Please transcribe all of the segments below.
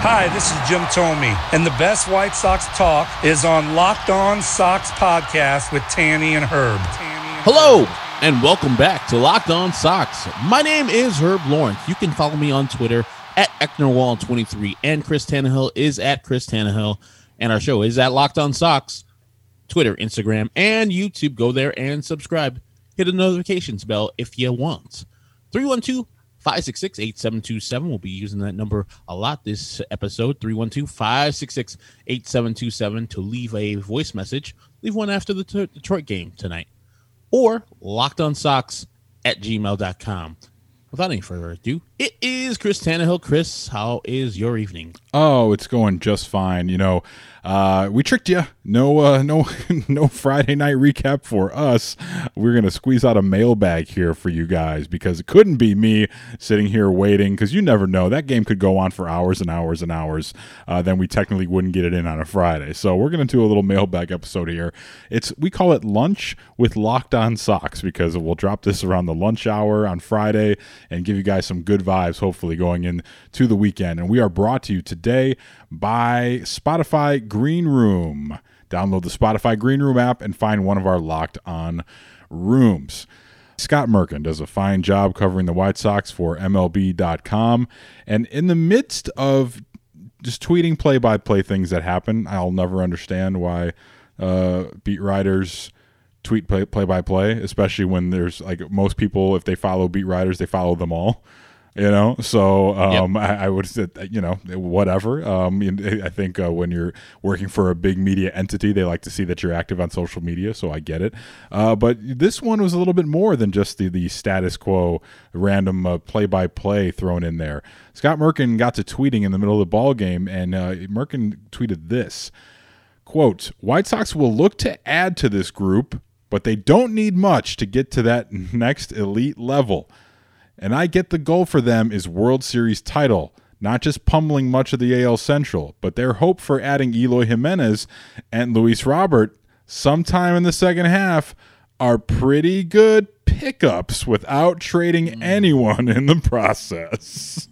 Hi, this is Jim Thome, and the best White Sox talk is on Locked On Sox podcast with Tanny and Herb. Hello, and welcome back to Locked On Sox. My name is Herb Lawrence. You can follow me on Twitter at Ecknerwall23, and Chris Tannehill is at Chris Tannehill, and our show is at Locked On Sox. Twitter, Instagram, and YouTube. Go there and subscribe. Hit the notifications bell if you want. 312 566 8727. We'll be using that number a lot this episode. 312 566 8727 to leave a voice message. Leave one after the t- Detroit game tonight. Or lockedonsocks at gmail.com. Without any further ado, it is Chris Tannehill. Chris, how is your evening? Oh, it's going just fine. You know, uh, we tricked you. No, uh, no, no Friday night recap for us. We're gonna squeeze out a mailbag here for you guys because it couldn't be me sitting here waiting because you never know that game could go on for hours and hours and hours. Uh, then we technically wouldn't get it in on a Friday. So we're gonna do a little mailbag episode here. It's we call it lunch with locked on socks because we'll drop this around the lunch hour on Friday and give you guys some good vibes. Hopefully going into the weekend. And we are brought to you today by Spotify Green Room. Download the Spotify Green Room app and find one of our locked on rooms. Scott Merkin does a fine job covering the White Sox for MLB.com. And in the midst of just tweeting play by play things that happen, I'll never understand why uh, beat writers tweet play play by play, especially when there's like most people, if they follow beat writers, they follow them all you know? So um, Yep. I, I would say you know whatever. Um, i think uh, when you're working for a big media entity they like to see that you're active on social media so i get it. Uh, but this one was a little bit more than just the, the status quo random uh, play-by-play thrown in there. Scott merkin got to tweeting in the middle of the ball game and uh, merkin tweeted this quote white sox will look to add to this group but they don't need much to get to that next elite level and I get the goal for them is World Series title, not just pummeling much of the AL Central, but their hope for adding Eloy Jimenez and Luis Robert sometime in the second half are pretty good pickups without trading anyone in the process.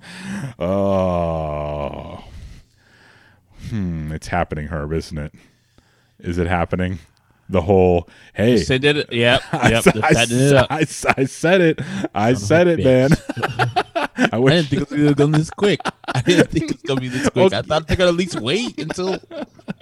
Oh. Hmm, it's happening, Herb, isn't it? Is it happening? The whole hey, Send it. Yep. I, Yep. I, setting it. I, I said it. I said it, man. I I didn't think it was gonna go this quick. I didn't think it was gonna be this quick. I thought they're gonna at least wait until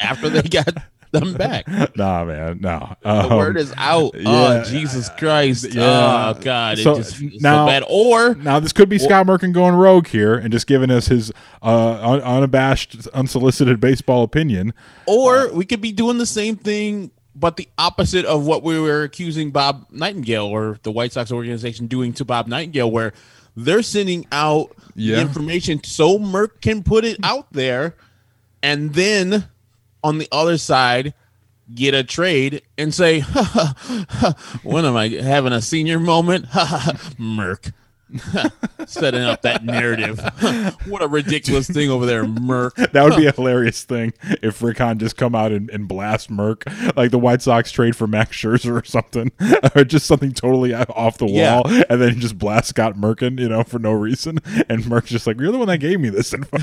after they got them back. nah, man. No. The Um, word is out. yeah. oh Jesus Christ! Yeah. Oh God! It So, just now- so bad. Or now this could be Scott Merkin going rogue here and just giving us his uh, un- unabashed, unsolicited baseball opinion. or we could be doing the same thing, but the opposite of what we were accusing Bob Nightingale or the White Sox organization doing to Bob Nightingale, where they're sending out Yeah. the information so Merck can put it out there, and then on the other side get a trade and say, "When am I having a senior moment?" Merck. Setting up that narrative. what a ridiculous thing over there, Merck. That would be a hilarious thing if Rick Hahn just come out and, and blast Merck like the White Sox trade for Max Scherzer or something, or just something totally off the Yeah. wall, and then just blast Scott Merkin, you know, for no reason, and Merck's just like, "You're the one that gave me this info."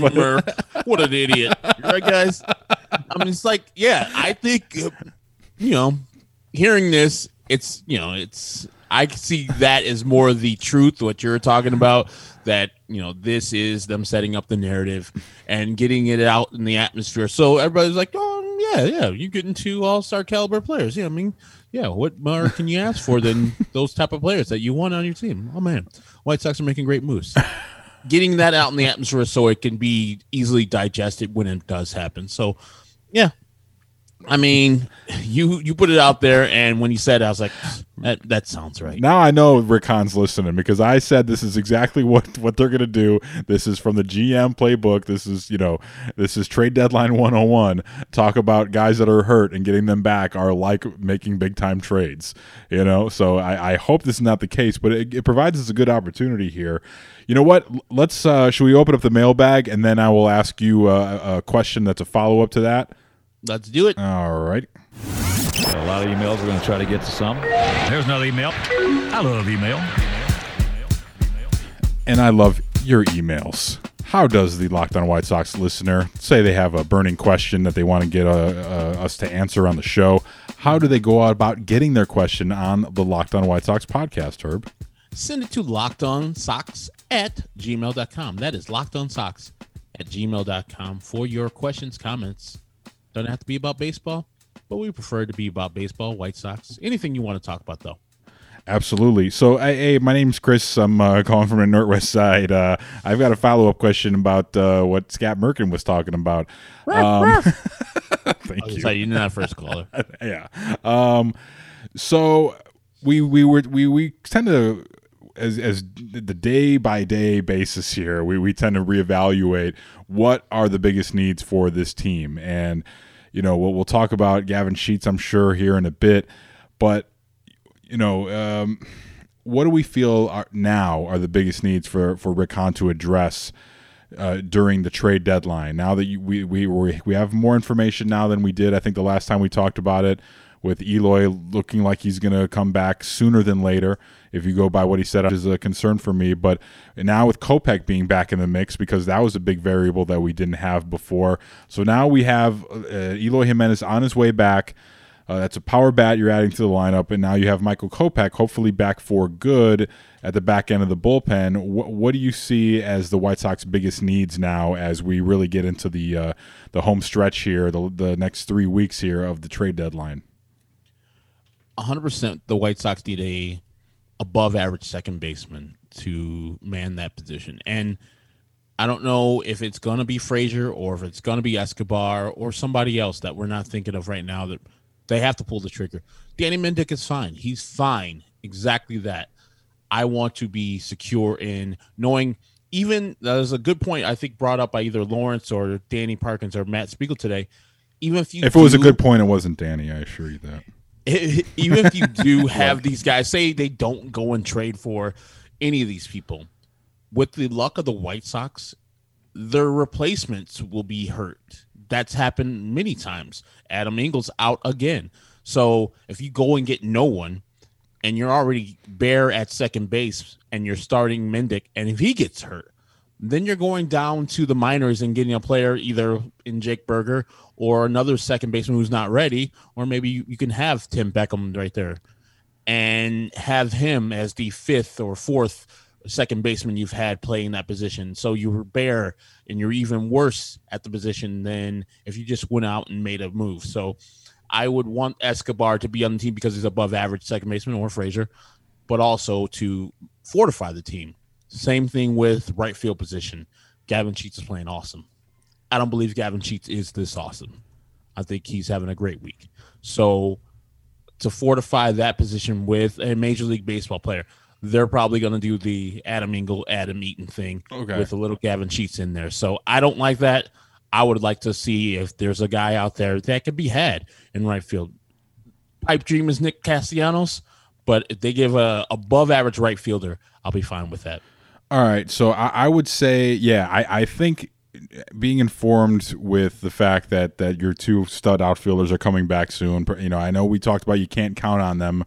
Merck. What an idiot. Right, guys? I mean, it's like, yeah, I think, you know, hearing this, it's, you know, it's, I see that as more the truth, what you're talking about, that, you know, this is them setting up the narrative and getting it out in the atmosphere. So everybody's like, oh, yeah, yeah, you getting two all star caliber players. Yeah, I mean, yeah, what more can you ask for than those type of players that you want on your team? Oh, man. White Sox are making great moves getting that out in the atmosphere so it can be easily digested when it does happen. So, yeah, I mean, you you put it out there, and when you said, it, I was like, that that sounds right. Now I know Rick Hahn's listening because I said this is exactly what what they're gonna do. This is from the GM playbook. This is you know this is trade deadline 101. Talk about guys that are hurt and getting them back are like making big time trades. You know, so I, I hope this is not the case, but it, it provides us a good opportunity here. You know what? Let's uh, should we open up the mailbag and then I will ask you a, a question that's a follow up to that. Let's do it. All right. A lot of emails. We're going to try to get to some. There's another email. I love email. And I love your emails. How does the Locked On White Sox listener say they have a burning question that they want to get uh, uh, us to answer on the show? How do they go about getting their question on the Locked On White Sox podcast, Herb? Send it to lockedonsocks at gmail.com. That is lockedonsocks at gmail.com for your questions, comments. Doesn't have to be about baseball, but we prefer it to be about baseball, White Sox, anything you want to talk about, though. Absolutely. So, hey, hey, my name's Chris. I'm uh, calling from the Northwest Side. Uh, I've got a follow up question about uh, what Scott Merkin was talking about. Um, thank you. Sorry, you're not first caller. yeah. Um, so we we were we we tend to as as the day by day basis here, we we tend to reevaluate what are the biggest needs for this team, and you know we'll, we'll talk about Gavin Sheets, I'm sure, here in a bit, but you know. Um, what do we feel are now are the biggest needs for for Rick Hahn to address uh, during the trade deadline? Now that you, we we we have more information now than we did, I think the last time we talked about it, with Eloy looking like he's going to come back sooner than later. If you go by what he said, is a concern for me. But now with Kopech being back in the mix, because that was a big variable that we didn't have before. So now we have uh, Eloy Jimenez on his way back. Uh, that's a power bat you're adding to the lineup, and now you have Michael Kopech hopefully back for good at the back end of the bullpen. What, do you see as the White Sox biggest needs now as we really get into the uh, the home stretch here, the the next three weeks here of the trade deadline? 100% the White Sox need a above average second baseman to man that position. And I don't know if it's going to be Frazier or if it's going to be Escobar or somebody else that we're not thinking of right now that they have to pull the trigger. Danny Mendick is fine. He's fine. Exactly that. I want to be secure in knowing even there's a good point I think brought up by either Lawrence or Danny Parkins or Matt Spiegel today. Even if you if it was a good point, it wasn't Danny. I assure you that. even if you do have these guys, say they don't go and trade for any of these people, with the luck of the White Sox, their replacements will be hurt. That's happened many times. Adam Engels out again. So if you go and get no one, and you're already bare at second base, and you're starting Mendick, and if he gets hurt, then you're going down to the minors and getting a player either in Jake Burger or another second baseman who's not ready, or maybe you, you, can have Tim Beckham right there and have him as the fifth or fourth second baseman you've had playing that position. So you're bare and you're even worse at the position than if you just went out and made a move. So I would want Escobar to be on the team because he's above average second baseman or Frazier, but also to fortify the team. Same thing with right field position. Gavin Sheets is playing awesome. I don't believe Gavin Sheets is this awesome. I think he's having a great week. So to fortify that position with a Major League Baseball player, they're probably going to do the Adam Engel, Adam Eaton thing okay. with a little Gavin Sheets in there. So I don't like that. I would like to see if there's a guy out there that could be had in right field. Pipe dream is Nick Castellanos, but if they give a above average right fielder, I'll be fine with that. All right. So I, I would say, yeah, I, I think being informed with the fact that that your two stud outfielders are coming back soon. You know, I know we talked about you can't count on them,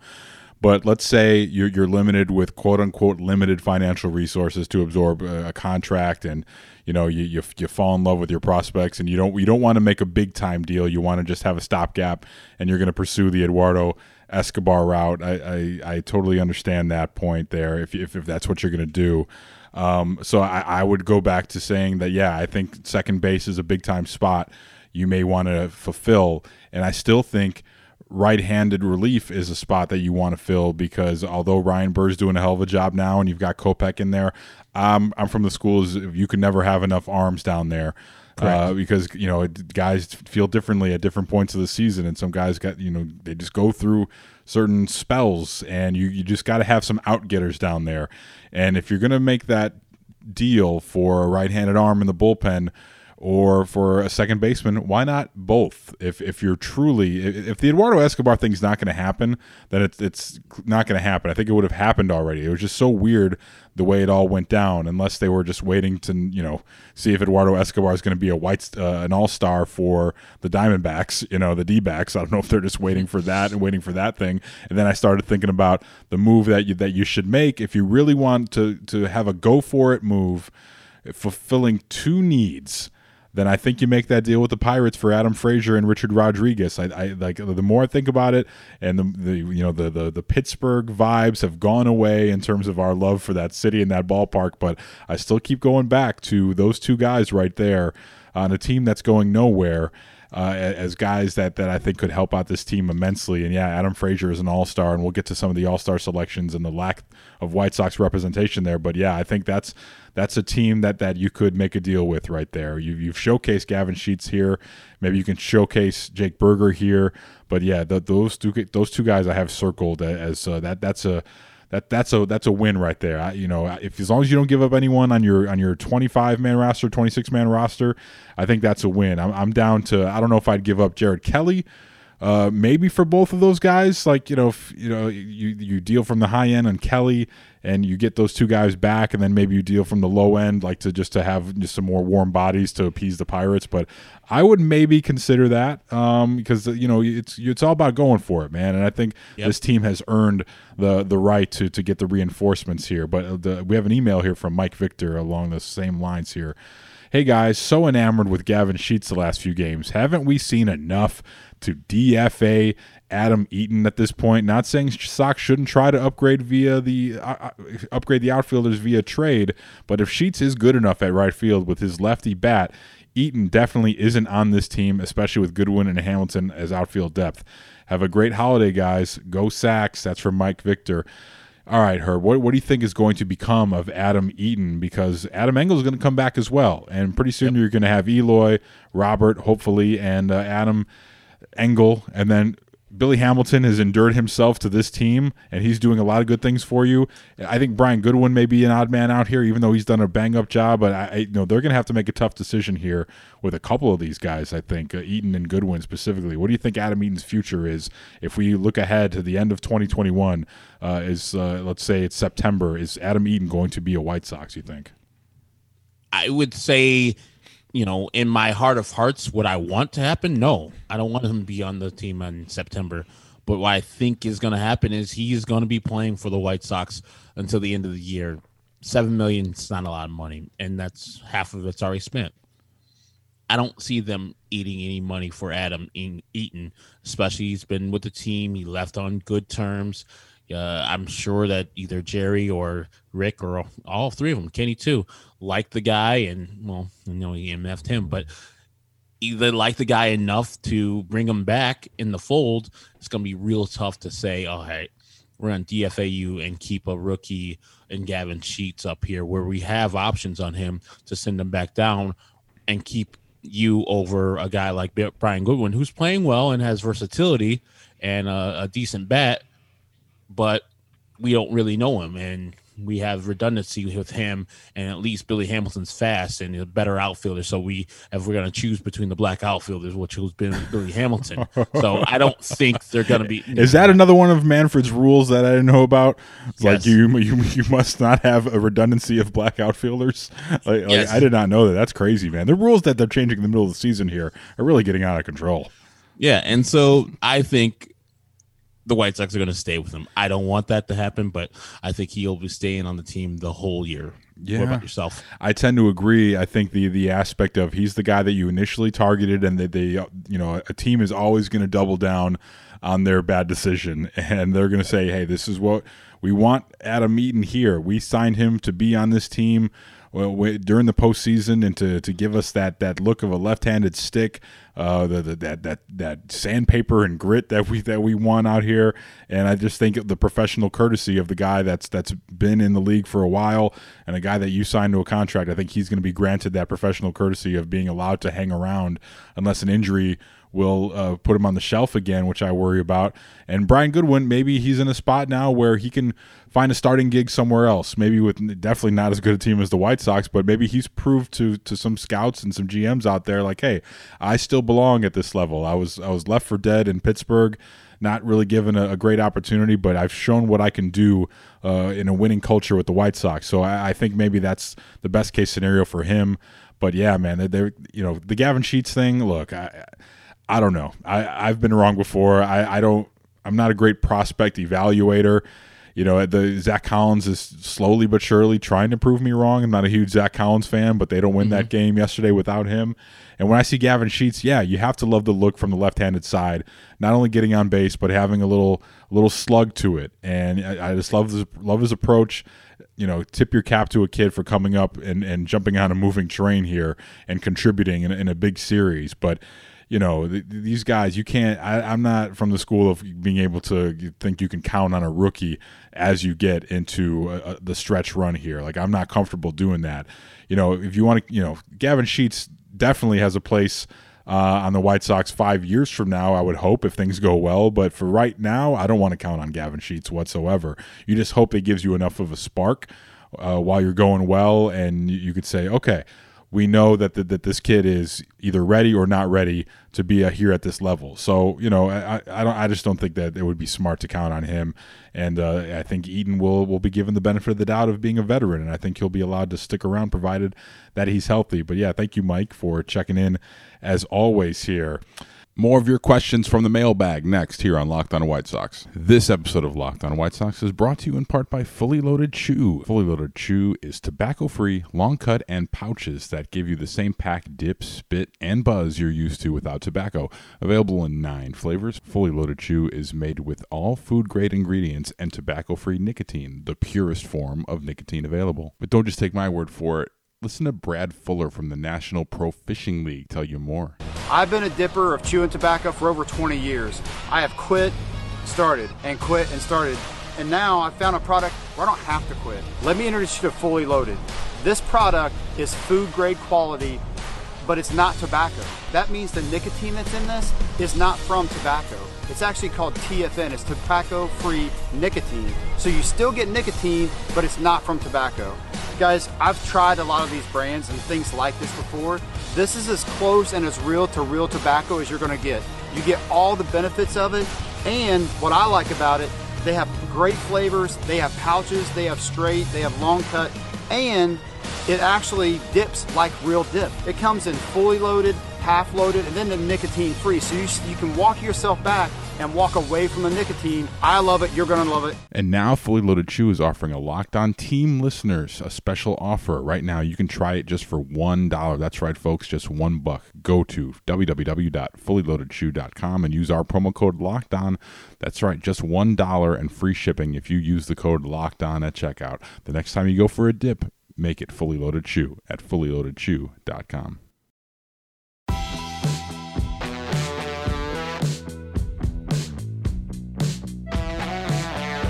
but let's say you're you're limited with quote unquote limited financial resources to absorb a, contract, and you know you, you you fall in love with your prospects, and you don't you don't want to make a big time deal. You want to just have a stopgap, and you're going to pursue the Eduardo. Escobar route. I, I, I totally understand that point there. If, if, if that's what you're going to do, um, so I, I would go back to saying that, yeah, I think second base is a big time spot you may want to fulfill. And I still think right-handed relief is a spot that you want to fill because although Ryan Burr's doing a hell of a job now, and you've got Kopech in there, um, I'm from the schools you can never have enough arms down there. Uh, because you know guys feel differently at different points of the season, and some guys got you know they just go through certain spells, and you you just got to have some outgetters down there. And if you're gonna make that deal for a right-handed arm in the bullpen or for a second baseman, why not both? If if you're truly if, the Eduardo Escobar thing's not going to happen, then it's it's not going to happen. I think it would have happened already. It was just so weird the way it all went down. Unless they were just waiting to you know see if Eduardo Escobar is going to be a white uh, an all star for the Diamondbacks, you know the D backs. I don't know if they're just waiting for that and waiting for that thing. And then I started thinking about the move that you that you should make if you really want to to have a go for it move, fulfilling two needs then I think you make that deal with the Pirates for Adam Frazier and Richard Rodriguez. I, I like the more I think about it, and the, the you know the, the the Pittsburgh vibes have gone away in terms of our love for that city and that ballpark, but I still keep going back to those two guys right there on a team that's going nowhere. Uh, as guys that, that I think could help out this team immensely. And yeah, Adam Frazier is an all star, and we'll get to some of the all star selections and the lack of White Sox representation there. But yeah, I think that's that's a team that that you could make a deal with right there. You, you've showcased Gavin Sheets here. Maybe you can showcase Jake Burger here. But yeah, the, those two those two guys I have circled as uh, that. That's a that that's a that's a win right there. I, you know, if as long as you don't give up anyone on your on your 25 man roster, 26 man roster, I think that's a win. I'm, I'm down to I don't know if I'd give up Jared Kelley. Uh, maybe for both of those guys, like you know, if, you know, you you deal from the high end on Kelley, and you get those two guys back, and then maybe you deal from the low end, like to just to have just some more warm bodies to appease the Pirates. But I would maybe consider that um, because you know it's it's all about going for it, man. And I think Yep. this team has earned the the right to to get the reinforcements here. But uh, the, we have an email here from Mike Victor along the same lines here. Hey guys, so enamored with Gavin Sheets the last few games. Haven't we seen enough to DFA Adam Eaton at this point? Not saying Sox shouldn't try to upgrade via the uh, uh, upgrade the outfielders via trade, but if Sheets is good enough at right field with his lefty bat, Eaton definitely isn't on this team, especially with Goodwin and Hamilton as outfield depth. Have a great holiday, guys. Go Sacks. That's from Mike Victor. All right, Herb. What, what do you think is going to become of Adam Eaton? Because Adam Engel is going to come back as well, and pretty soon you're going to have Eloy, Robert, hopefully, and uh, Adam Engel, and then Billy Hamilton has endured himself to this team, and he's doing a lot of good things for you. I think Brian Goodwin may be an odd man out here, even though he's done a bang up job. But I, I you know they're going to have to make a tough decision here with a couple of these guys. I think uh, Eaton and Goodwin specifically. What do you think Adam Eaton's future is if we look ahead to the end of 2021? Uh, is uh, let's say it's September. Is Adam Eaton going to be a White Sox? You think? I would say, you know, in my heart of hearts, would I want to happen? No, I don't want him to be on the team in September. But what I think is going to happen is he is going to be playing for the White Sox until the end of the year. Seven million is not a lot of money, and that's half of it's already spent. I don't see them eating any money for Adam Eaton, especially he's been with the team. He left on good terms. Uh, I'm sure that either Jerry or Rick or all three of them, Kenny too, like the guy, and well, you know he MF'd him, but either like the guy enough to bring him back in the fold. It's going to be real tough to say, oh hey, we're on DFAU and keep a rookie and Gavin Sheets up here where we have options on him to send him back down and keep you over a guy like Brian Goodwin who's playing well and has versatility and a, a decent bat, but we don't really know him and we have redundancy with him and at least Billy Hamilton's fast and a better outfielder. So we if we're gonna choose between the black outfielders, which has been Billy Hamilton. So I don't think they're gonna be Is that another one of Manfred's rules that I didn't know about? Yes. Like you, you, you must not have a redundancy of black outfielders. Like, like, Yes. I did not know that. That's crazy, man. The rules that they're changing in the middle of the season here are really getting out of control. Yeah, and so I think the White Sox are going to stay with him. I don't want that to happen, but I think he'll be staying on the team the whole year. Yeah. What about yourself? I tend to agree. I think the the aspect of he's the guy that you initially targeted, and that they, uh, you know, a team is always going to double down on their bad decision, and they're going to say, "Hey, this is what we want Adam Eaton here. We signed him to be on this team. Well, during the postseason and to, to give us that, that look of a left-handed stick, uh, the, the, that that that sandpaper and grit that we that we want out here, and I just think the professional courtesy of the guy that's that's been in the league for a while and a guy that you signed to a contract. I think he's going to be granted that professional courtesy of being allowed to hang around unless an injury will uh, put him on the shelf again, which I worry about. And Brian Goodwin, maybe he's in a spot now where he can find a starting gig somewhere else. Maybe with definitely not as good a team as the White Sox, but maybe he's proved to to some scouts and some GMs out there like, hey, I still belong at this level. I was I was left for dead in Pittsburgh. Not really given a, a great opportunity, but I've shown what I can do uh, in a winning culture with the White Sox. So I, I think maybe that's the best case scenario for him. But yeah, man, they're, they're you know the Gavin Sheets thing. Look, I I don't know. I I've been wrong before. I I don't. I'm not a great prospect evaluator. You know, the Zack Collins is slowly but surely trying to prove me wrong. I'm not a huge Zack Collins fan, but they don't win that mm-hmm. game yesterday without him. And when I see Gavin Sheets, yeah, you have to love the look from the left-handed side. Not only getting on base, but having a little a little slug to it. And I, I just love his love his approach you know, tip your cap to a kid for coming up and, and jumping on a moving train here and contributing in, in a big series. But you know th- these guys you can't I, i'm not from the school of being able to think you can count on a rookie as you get into the stretch run here like i'm not comfortable doing that you know if you want to you know gavin sheets definitely has a place uh, on the White Sox five years from now, I would hope if things go well. But for right now, I don't want to count on Gavin Sheets whatsoever. You just hope it gives you enough of a spark uh, while you're going well, and you could say, okay, we know that the, that this kid is either ready or not ready to be a, here at this level. So you know, I, I don't, I just don't think that it would be smart to count on him. And uh, I think Eaton will will be given the benefit of the doubt of being a veteran, and I think he'll be allowed to stick around provided that he's healthy. But yeah, thank you, Mike, for checking in as always here. More of your questions from the mailbag next here on Locked On White Sox. This episode of Locked On White Sox is brought to you in part by Fully Loaded Chew. Fully Loaded Chew is tobacco free, long cut, and pouches that give you the same pack, dip, spit, and buzz you're used to without tobacco. Available in nine flavors, Fully Loaded Chew is made with all food grade ingredients and tobacco free nicotine, the purest form of nicotine available. But don't just take my word for it. Listen to Brad Fuller from the National Pro Fishing League tell you more. I've been a dipper of chewing tobacco for over 20 years. I have quit, started, and quit and started. And now I found a product where I don't have to quit. Let me introduce you to Fully Loaded. This product is food grade quality, but it's not tobacco. That means the nicotine that's in this is not from tobacco. It's actually called TFN. It's tobacco free nicotine. So you still get nicotine, but it's not from tobacco. Guys, I've tried a lot of these brands and things like this before. This is as close and as real to real tobacco as you're gonna get. You get all the benefits of it, and what I like about it, they have great flavors, they have pouches, they have straight, they have long cut, and it actually dips like real dip. It comes in fully loaded, half loaded, and then the nicotine free. So you, you can walk yourself back and walk away from the nicotine. I love it. You're going to love it. And now Fully Loaded Chew is offering a Locked On Team listeners a special offer. Right now, you can try it just for $1. That's right, folks, just one buck. Go to www.fullyloadedchew.com and use our promo code Locked On. That's right, just $1 and free shipping if you use the code Locked On at checkout. The next time you go for a dip, make it Fully Loaded Chew at fullyloadedchew.com.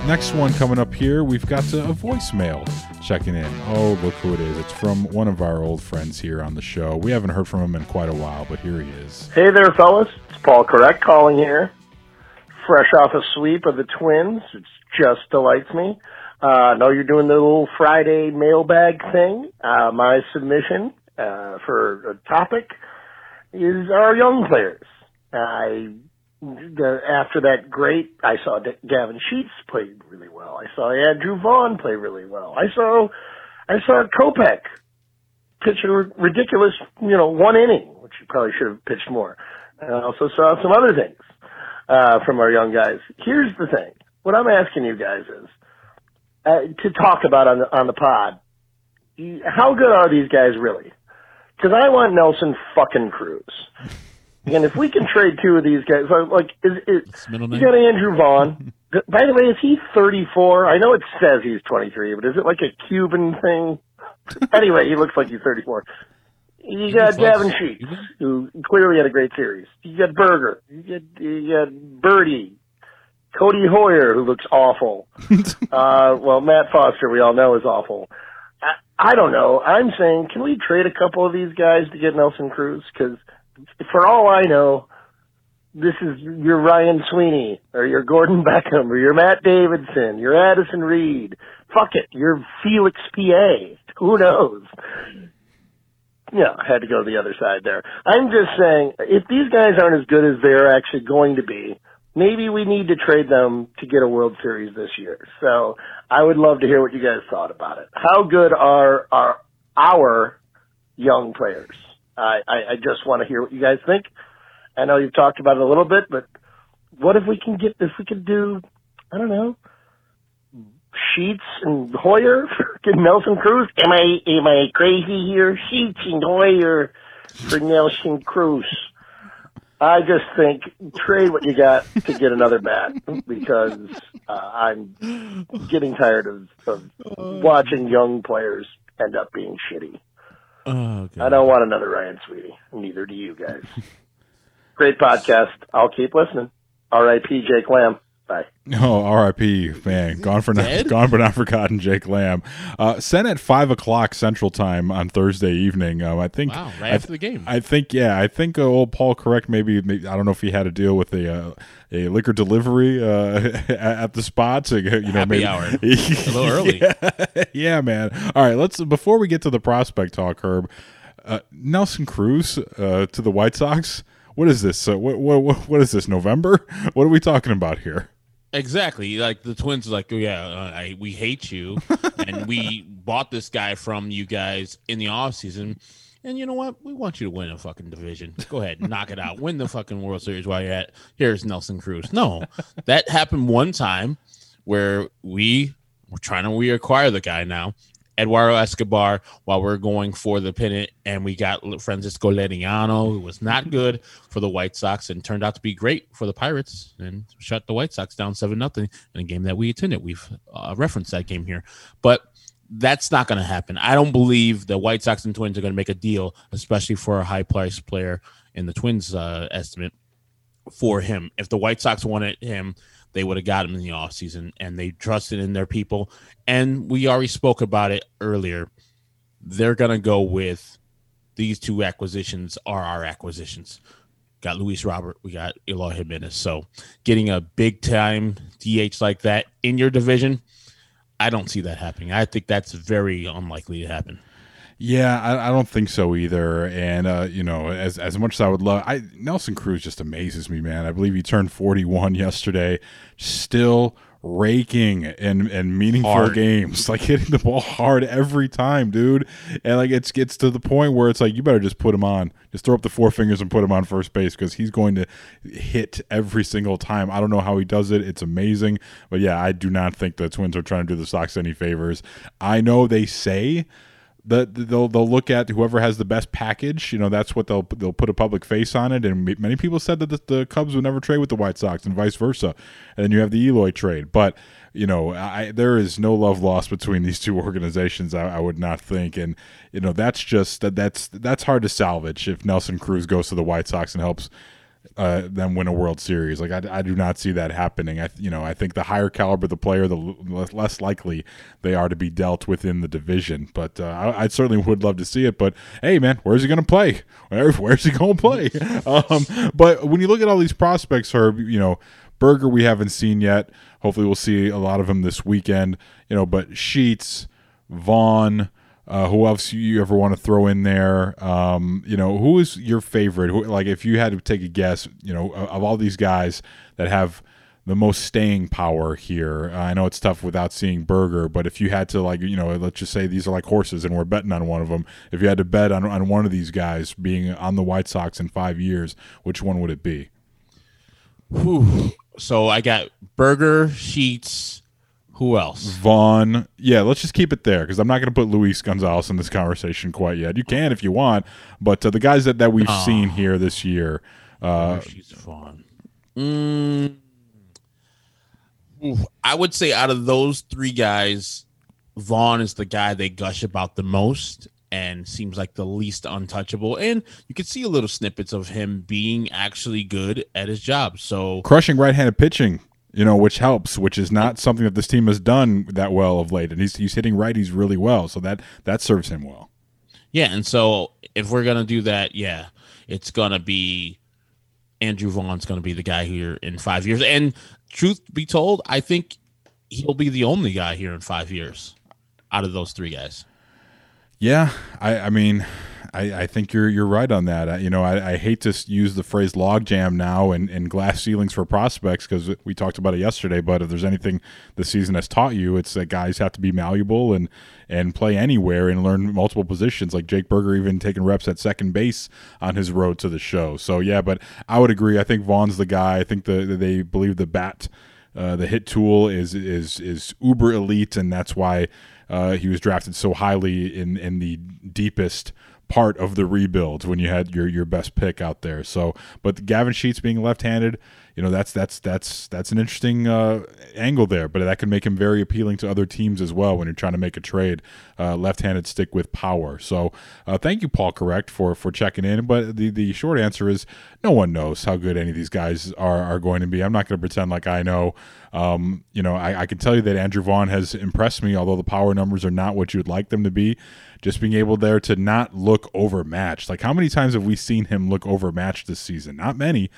Next one coming up here, we've got a voicemail checking in. Oh, look who it is. It's from one of our old friends here on the show. We haven't heard from him in quite a while, but here he is. Hey there, fellas. It's Paul Correct calling here. Fresh off a sweep of the Twins. It just delights me. Uh, I know you're doing the little Friday mailbag thing. Uh, my submission uh, for a topic is our young players. I the, after that great, I saw D- Gavin Sheets play really well. I saw Andrew Vaughn play really well. I saw, I saw Kopech pitch a ridiculous, you know, one inning, which he probably should have pitched more. I also saw some other things uh, from our young guys. Here's the thing: what I'm asking you guys is uh, to talk about on the on the pod. How good are these guys really? Because I want Nelson fucking Cruz. And if we can trade two of these guys, like, is, is you got Andrew Vaughn. By the way, is he 34? I know it says he's 23, but is it like a Cuban thing? anyway, he looks like he's 34. You got Gavin Sheets, who clearly had a great series. You got Burger. You got, you got Birdie. Codi Heuer, who looks awful. uh, well, Matt Foster, we all know, is awful. I, I don't know. I'm saying, can we trade a couple of these guys to get Nelson Cruz? Because for all I know, this is your Ryan Sweeney or your Gordon Beckham or your Matt Davidson, your Addison Reed. Fuck it, your Felix Pie. Who knows? Yeah, I had to go to the other side there. I'm just saying, if these guys aren't as good as they're actually going to be, maybe we need to trade them to get a World Series this year. So I would love to hear what you guys thought about it. How good are are our young players? I, I, just want to hear what you guys think. I know you've talked about it a little bit, but what if we can get if we could do I don't know Sheets and Heuer for Nelson Cruz? Am I am I crazy here? Sheets and Heuer for Nelson Cruz. I just think trade what you got to get another bat because uh, I'm getting tired of, of watching young players end up being shitty. Oh, I don't want another Ryan Sweeney. Neither do you guys. Great podcast. I'll keep listening. R.I.P. Jake Lamb. Bye. Oh, R.I.P. Man, gone for not, gone but not forgotten. Jake Lamb, uh, sent at five o'clock Central Time on Thursday evening. Um, I think. Wow, right I after the game. I think, yeah, I think uh, old Paul correct. Maybe, maybe I don't know if he had to deal with a uh, a liquor delivery uh, at, the spot. So, you know, Happy maybe hour. A little early. yeah, yeah, man. All right, let's before we get to the prospect talk, Herb. Uh, Nelson Cruz uh, to the White Sox. What is this? Uh, what what what is this? November? What are we talking about here? Exactly. Like the Twins are like, oh, yeah, uh, I, we hate you. and we bought this guy from you guys in the offseason. And you know what? We want you to win a fucking division. Go ahead, knock it out. Win the fucking World Series while you're at. Here's Nelson Cruz. No, that happened one time where we were trying to reacquire the guy now. Eduardo Escobar while we're going for the pennant, and we got Francisco Liriano, who was not good for the White Sox and turned out to be great for the Pirates and shut the White Sox down seven nothing in a game that we attended. We've uh, referenced that game here, but that's not going to happen. I don't believe the White Sox and Twins are going to make a deal, especially for a high price player in the Twins uh, estimate for him. If the White Sox wanted him, they would have got him in the offseason and they trusted in their people. And we already spoke about it earlier. They're going to go with these two acquisitions are our acquisitions. Got Luis Robert, we got Eloy Jimenez. So getting a big time DH like that in your division, I don't see that happening. I think that's very unlikely to happen. Yeah, I, I don't think so either. And uh, you know, as as much as I would love, I Nelson Cruz just amazes me, man. I believe he turned forty one yesterday, still raking and and meaningful Hard. games, like hitting the ball hard every time, dude. And like it's gets to the point where it's like you better just put him on, just throw up the four fingers and put him on first base because he's going to hit every single time. I don't know how he does it. It's amazing, but yeah, I do not think the Twins are trying to do the Sox any favors. I know they say that they'll they'll look at whoever has the best package. You know, that's what they'll they'll put a public face on it. And many people said that the, the Cubs would never trade with the White Sox and vice versa. And then you have the Eloy trade, but you know, I, there is no love lost between these two organizations. I, I would not think, and you know, that's just that that's that's hard to salvage if Nelson Cruz goes to the White Sox and helps uh, them win a World Series. Like I, I do not see that happening. I you know I think the higher caliber the player, the l- less likely they are to be dealt within the division. But uh, I, I certainly would love to see it. But hey, man, where's he going to play? Where, where's he going to play? um, but when you look at all these prospects, Herb, you know. Burger, we haven't seen yet. Hopefully, we'll see a lot of him this weekend. You know, but Sheets, Vaughn, uh, who else you ever want to throw in there? Um, you know, who is your favorite? Who, like, if you had to take a guess, you know, of, of all these guys that have the most staying power here. Uh, I know it's tough without seeing Burger, but if you had to, like, you know, let's just say these are like horses and we're betting on one of them. If you had to bet on, on one of these guys being on the White Sox in five years, which one would it be? Whew. So I got Burger Sheets. Who else? Vaughn. Yeah, let's just keep it there because I'm not going to put Luis Gonzalez in this conversation quite yet. You can if you want, but uh, the guys that, that we've Oh. seen here this year. Uh, Sheets Vaughn. Mm, I would say out of those three guys, Vaughn is the guy they gush about the most and seems like the least untouchable. And you can see a little snippets of him being actually good at his job. So crushing right-handed pitching, you know, which helps, which is not something that this team has done that well of late. And he's he's hitting righties really well, so that that serves him well. Yeah, and so if we're gonna do that, yeah, it's gonna be Andrew Vaughn's gonna be the guy here in five years. And truth be told, I think he'll be the only guy here in five years out of those three guys. Yeah, I, I mean, I, I think you're you're right on that. I, you know, I, I hate to use the phrase logjam now and, and glass ceilings for prospects because we talked about it yesterday. But if there's anything the season has taught you, it's that guys have to be malleable and and play anywhere and learn multiple positions. Like Jake Burger, even taking reps at second base on his road to the show. So yeah, but I would agree. I think Vaughn's the guy. I think the they believe the bat. Uh, the hit tool is is is uber elite, and that's why uh, he was drafted so highly in in the deepest part of the rebuild when you had your your best pick out there. So, but Gavin Sheets being left-handed, you know, that's that's that's that's an interesting uh, angle there. But that can make him very appealing to other teams as well when you're trying to make a trade. Uh, left-handed stick with power. So, uh, thank you, Paul. Correct for for checking in. But the the short answer is no one knows how good any of these guys are are going to be. I'm not going to pretend like I know. Um, you know, I, I can tell you that Andrew Vaughn has impressed me, although the power numbers are not what you would like them to be just being able there to not look overmatched. Like how many times have we seen him look overmatched this season? Not many,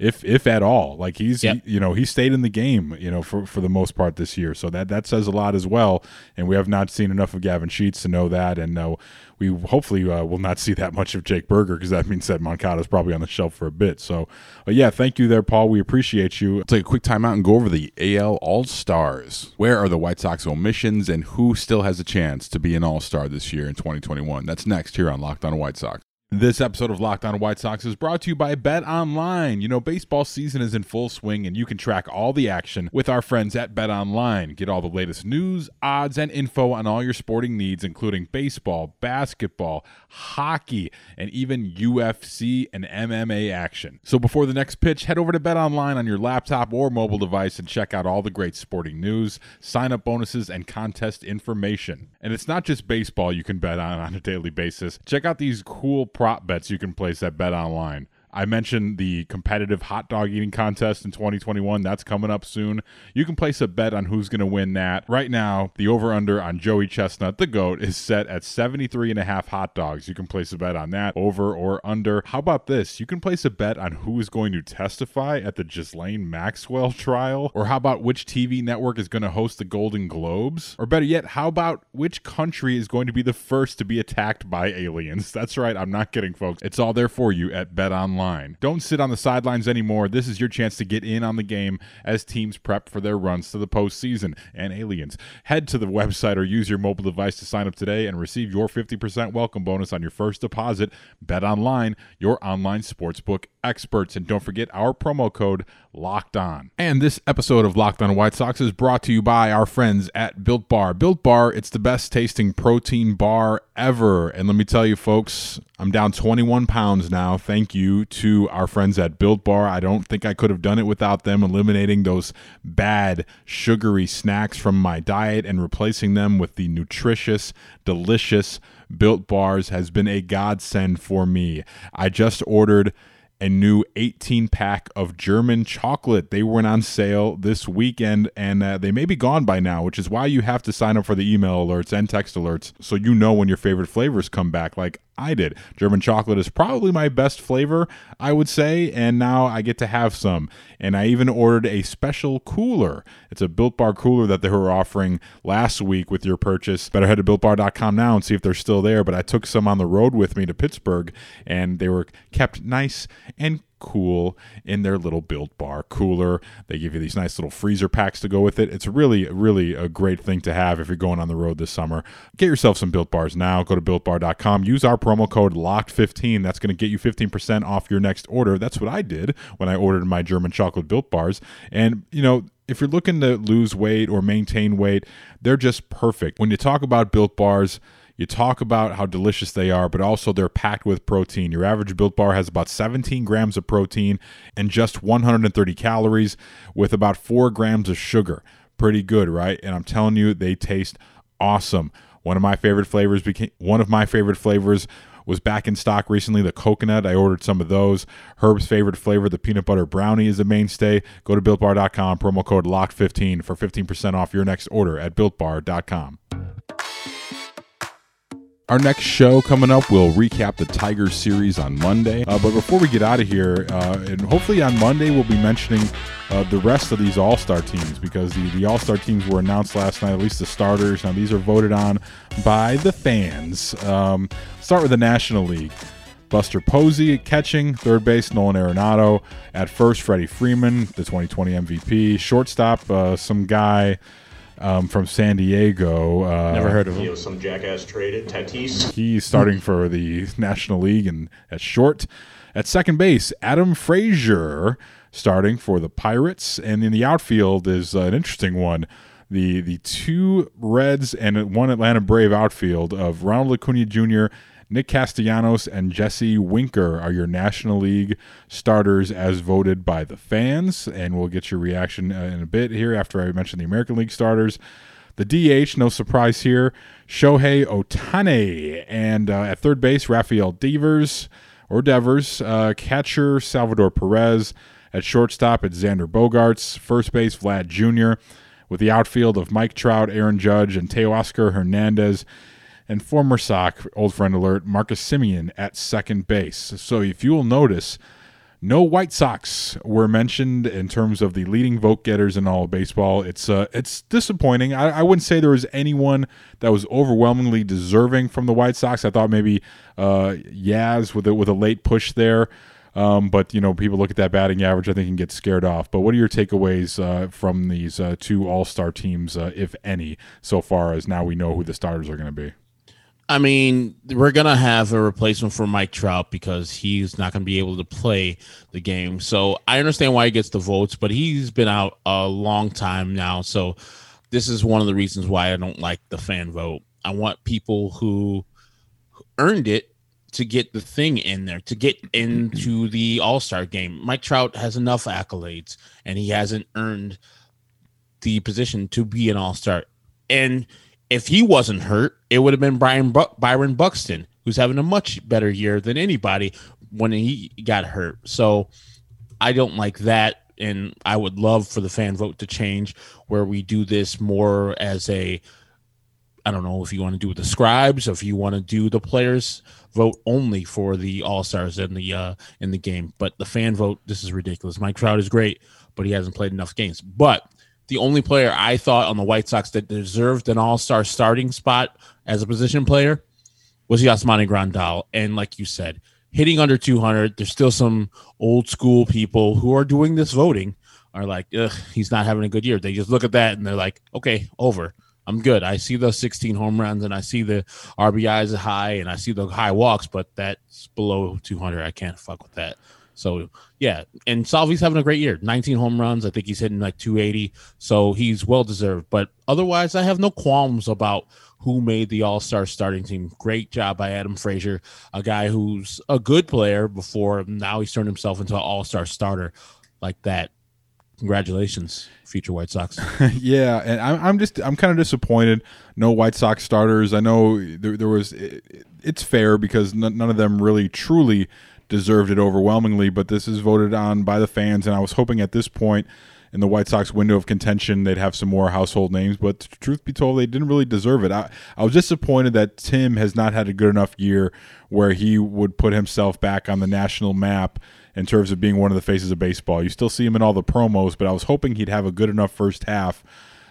if if at all. Like he's yep. he, you know he stayed in the game you know for for the most part this year, so that that says a lot as well. And we have not seen enough of Gavin Sheets to know that, and uh, we hopefully uh, will not see that much of Jake Burger because that means that Moncada is probably on the shelf for a bit. So, uh, yeah, thank you there, Paul. We appreciate you. take a quick timeout and go over the AL All Stars. Where are the White Sox omissions, and who still has a chance to be an All Star this year in 2021? That's next here on Locked On White Sox. This episode of Locked On White Sox is brought to you by Bet Online. You know, baseball season is in full swing, and you can track all the action with our friends at Bet Online. Get all the latest news, odds, and info on all your sporting needs, including baseball, basketball, hockey, and even UFC and MMA action. So before the next pitch, head over to Bet Online on your laptop or mobile device and check out all the great sporting news, sign up bonuses, and contest information. And it's not just baseball you can bet on on a daily basis. Check out these cool prop bets you can place at Bet Online. I mentioned the competitive hot dog eating contest in 2021. That's coming up soon. You can place a bet on who's going to win that. Right now, the over under on Joey Chestnut, the GOAT, is set at 73 and a half hot dogs. You can place a bet on that, over or under. How about this? You can place a bet on who is going to testify at the Ghislaine Maxwell trial. Or how about which TV network is going to host the Golden Globes? Or better yet, how about which country is going to be the first to be attacked by aliens? That's right, I'm not kidding, folks. It's all there for you at Bet Online Don't sit on the sidelines anymore. This is your chance to get in on the game as teams prep for their runs to the postseason and aliens. Head to the website or use your mobile device to sign up today and receive your 50% welcome bonus on your first deposit. Bet online, your online sportsbook experts. And don't forget our promo code Locked On. And this episode of Locked On White Sox is brought to you by our friends at Built Bar. Built Bar, it's the best tasting protein bar ever. And let me tell you, folks, I'm down 21 pounds now. Thank you to our friends at Built Bar. I don't think I could have done it without them eliminating those bad, sugary snacks from my diet and replacing them with the nutritious, delicious Built Bars has been a godsend for me. I just ordered a new 18 pack of German chocolate. They went on sale this weekend and uh, they may be gone by now, which is why you have to sign up for the email alerts and text alerts so you know when your favorite flavors come back. Like I did. German chocolate is probably my best flavor, I would say, and now I get to have some. And I even ordered a special cooler. It's a Built Bar cooler that they were offering last week with your purchase. Better head to builtbar.com now and see if they're still there. But I took some on the road with me to Pittsburgh, and they were kept nice and cool in their little built bar cooler. They give you these nice little freezer packs to go with it. It's really, really a great thing to have if you're going on the road this summer. Get yourself some built bars now. Go to builtbar.com. Use our promo code LOCKED15. That's going to get you 15% off your next order. That's what I did when I ordered my German chocolate built bars. And, you know, if you're looking to lose weight or maintain weight, they're just perfect. When you talk about built bars, you talk about how delicious they are, but also they're packed with protein. Your average built bar has about 17 grams of protein and just 130 calories with about 4 grams of sugar. Pretty good, right? And I'm telling you, they taste awesome. One of my favorite flavors became one of my favorite flavors was back in stock recently. The coconut, I ordered some of those. Herb's favorite flavor, the peanut butter brownie, is a mainstay. Go to builtbar.com, promo code LOCK15 for 15% off your next order at builtbar.com. Our next show coming up, we'll recap the Tiger series on Monday. Uh, but before we get out of here, uh, and hopefully on Monday, we'll be mentioning uh, the rest of these All Star teams because the, the All Star teams were announced last night, at least the starters. Now, these are voted on by the fans. Um, start with the National League. Buster Posey at catching, third base Nolan Arenado, at first Freddie Freeman, the 2020 MVP, shortstop uh, some guy um, from San Diego. Uh, Never heard of him. You know, some jackass traded Tatis. He's starting for the National League and at short. At second base, Adam Frazier starting for the Pirates, and in the outfield is uh, an interesting one. The the two Reds and one Atlanta Brave outfield of Ronald Acuna Jr. Nick Castellanos and Jesse Winker are your National League starters as voted by the fans. And we'll get your reaction uh, in a bit here after I mention the American League starters. The DH, no surprise here, Shohei Ohtani. And uh, at third base, Rafael Devers or Devers. Uh, catcher, Salvador Perez. At shortstop, it's Xander Bogaerts. First base, Vlad Jr. With the outfield of Mike Trout, Aaron Judge, and Teoscar Hernandez and former Sock, old friend alert, Marcus Semien at second base. So if you will notice, no White Sox were mentioned in terms of the leading vote getters in all of baseball. It's uh, it's disappointing. I, I wouldn't say there was anyone that was overwhelmingly deserving from the White Sox. I thought maybe uh, Yaz with a, with a late push there. Um, but you know, people look at that batting average, I think, and get scared off. But what are your takeaways uh, from these uh, two All Star teams, uh, if any, so far as now we know who the starters are going to be? I mean, we're gonna have a replacement for Mike Trout because he's not gonna be able to play the game. So I understand why he gets the votes, but he's been out a long time now. So this is one of the reasons why I don't like the fan vote. I want people who earned it to get the thing in there, to get into the All Star game. Mike Trout has enough accolades, and he hasn't earned the position to be an All Star. And if he wasn't hurt, it would have been Brian Bu- Byron Buxton, who's having a much better year than anybody when he got hurt. So I don't like that. And I would love for the fan vote to change where we do this more as a, I don't know if you want to do the scribes, if you want to do the players vote only for the all stars in the uh, in the game. But the fan vote, this is ridiculous. Mike Trout is great, but he hasn't played enough games. But the only player I thought on the White Sox that deserved an All Star starting spot as a position player was Yasmani Grandal. And like you said, hitting under 200, there's still some old school people who are doing this voting are like, Ugh, he's not having a good year. They just look at that and they're like, okay, over. I'm good. I see the 16 home runs and I see the RBIs high and I see the high walks, but that's below 200. I can't fuck with that. So yeah, and Salvi's having a great year. 19 home runs. I think he's hitting like 280. So he's well deserved. But otherwise, I have no qualms about who made the All Star starting team. Great job by Adam Frazier, a guy who's a good player before. Now he's turned himself into an All Star starter like that. Congratulations, future White Sox. yeah, and I'm, I'm just I'm kind of disappointed. No White Sox starters. I know there, there was. It, it's fair because none, none of them really truly deserved it overwhelmingly, but this is voted on by the fans, and I was hoping at this point in the White Sox window of contention they'd have some more household names, but truth be told, they didn't really deserve it. I, I was disappointed that Tim has not had a good enough year where he would put himself back on the national map in terms of being one of the faces of baseball. You still see him in all the promos, but I was hoping he'd have a good enough first half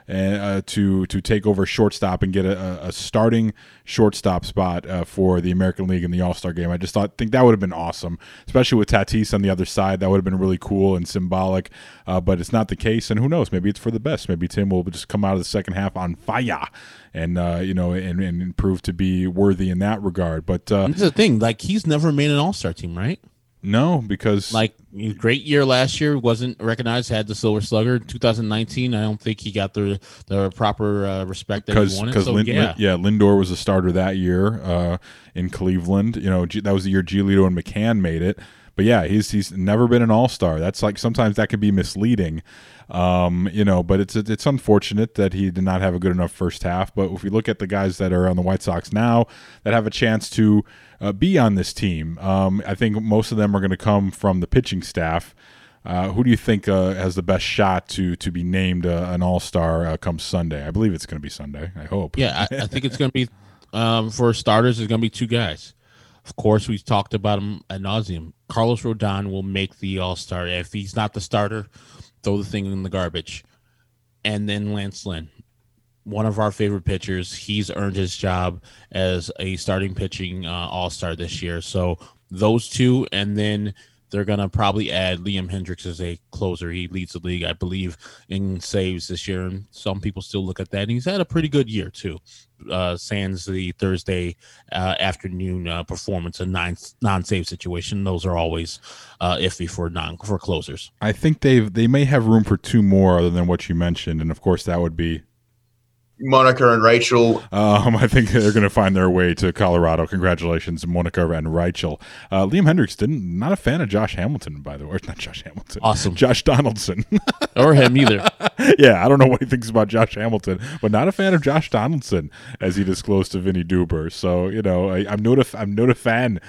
uh, to to take over shortstop and get a, a starting shortstop spot uh, for the American League in the All Star game. I just thought think that would have been awesome, especially with Tatis on the other side. That would have been really cool and symbolic. Uh, but it's not the case, and who knows? Maybe it's for the best. Maybe Tim will just come out of the second half on fire, and uh, you know, and, and prove to be worthy in that regard. But uh, this is the thing: like he's never made an All Star team, right? No, because like great year last year wasn't recognized. Had the Silver Slugger. 2019, I don't think he got the the proper uh, respect that he wanted. Because So, yeah, yeah, Lindor was a starter that year uh, in Cleveland. You know, G- that was the year Giolito and McCann made it. But yeah, he's he's never been an All Star. That's like sometimes that could be misleading, um, you know. But it's it's unfortunate that he did not have a good enough first half. But if we look at the guys that are on the White Sox now that have a chance to uh, be on this team, um, I think most of them are going to come from the pitching staff. Uh, who do you think uh, has the best shot to to be named uh, an All Star uh, come Sunday? I believe it's going to be Sunday. I hope. Yeah, I, I think it's going to be um, for starters. It's going to be two guys. Of course, we've talked about him ad nauseum. Carlos Rodon will make the All Star. If he's not the starter, throw the thing in the garbage. And then Lance Lynn, one of our favorite pitchers. He's earned his job as a starting pitching uh, All Star this year. So those two, and then they're gonna probably add Liam Hendriks as a closer. He leads the league, I believe, in saves this year, and some people still look at that. And he's had a pretty good year too. Uh, sans the Thursday uh, afternoon uh, performance, a nine non-save situation. Those are always uh, iffy for non for closers. I think they've they may have room for two more other than what you mentioned, and of course that would be Monica and Rachel. Um, I think they're going to find their way to Colorado. Congratulations, Monica and Rachel. Uh, Liam Hendriks didn't not a fan of Josh Hamilton, by the way. Not Josh Hamilton. Awesome. Josh Donaldson. or him either. yeah, I don't know what he thinks about Josh Hamilton, but not a fan of Josh Donaldson, as he disclosed to Vinnie Duber. So you know, I, am not a I'm not a fan.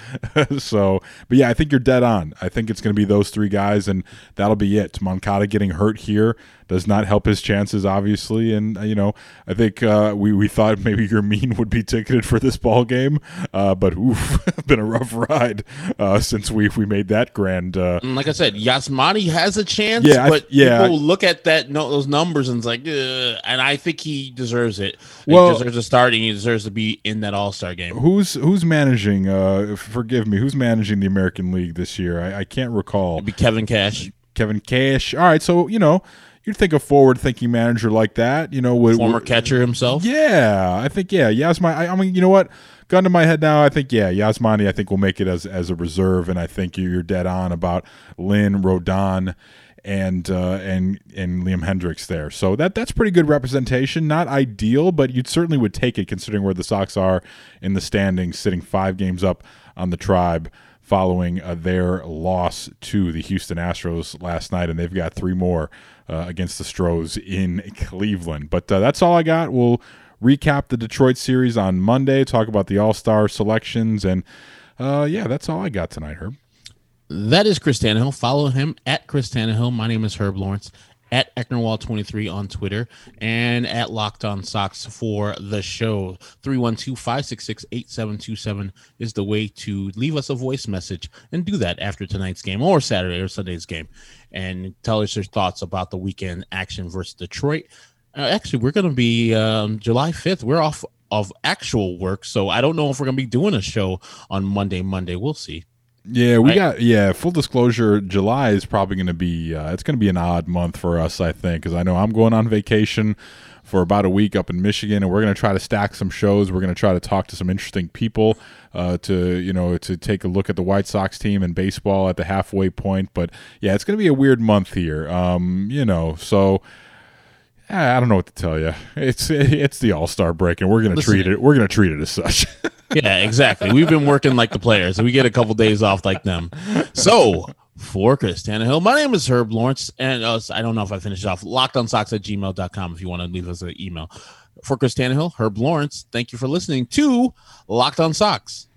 so, but yeah, I think you're dead on. I think it's going to be those three guys, and that'll be it. Moncada getting hurt here does not help his chances, obviously. And uh, you know, I think uh, we we thought maybe Yermin would be ticketed for this ball game, uh, but oof, been a rough ride uh, since we we made that grand. Uh, like I said, Yasmani has a chance, yeah, but I, yeah, people look at that no, those numbers and it's like, and I think he deserves it. Well, he deserves a starting. He deserves to be in that All Star game. Who's who's managing? Uh, forgive me, who's managing the American League this year? I, I can't recall. It'd be Kevin Cash. Kevin Cash. All right, so you know you'd think a forward thinking manager like that, you know, would former would, catcher himself. Yeah, I think yeah, Yasmani. I, I, mean, you know what? Gun to my head now, I think yeah, Yasmani. I think will make it as as a reserve, and I think you're dead on about Lynn Rodon and uh, and and Liam Hendriks there. So that that's pretty good representation. Not ideal, but you certainly would take it considering where the Sox are in the standings, sitting five games up on the Tribe following uh, their loss to the Houston Astros last night, and they've got three more uh, against the Stros in Cleveland. But uh, that's all I got. We'll recap the Detroit series on Monday, talk about the All Star selections, and uh, yeah, that's all I got tonight, Herb. That is Chris Tannehill. Follow him at Chris Tannehill. My name is Herb Lawrence at Ecknerwall23 on Twitter and at Locked On Sox for the show. 312 566 8727 is the way to leave us a voice message and do that after tonight's game or Saturday or Sunday's game and tell us your thoughts about the weekend action versus Detroit. Uh, actually, we're going to be um, July 5th. We're off of actual work, so I don't know if we're going to be doing a show on Monday. Monday, we'll see. Yeah, we right? got yeah. Full disclosure, July is probably going to be uh, it's going to be an odd month for us, I think, because I know I'm going on vacation for about a week up in Michigan, and we're going to try to stack some shows. We're going to try to talk to some interesting people uh, to you know to take a look at the White Sox team and baseball at the halfway point. But yeah, it's going to be a weird month here. Um, you know, so. I don't know what to tell you. It's it's the All Star break, and we're gonna Listen, treat it. We're gonna treat it as such. yeah, exactly. We've been working like the players, and we get a couple days off like them. So for Chris Tannehill, my name is Herb Lawrence, and uh, I don't know if I finished off. Lockedonsocks at gmail.com if you want to leave us an email. For Chris Tannehill, Herb Lawrence, thank you for listening to Locked on Sox.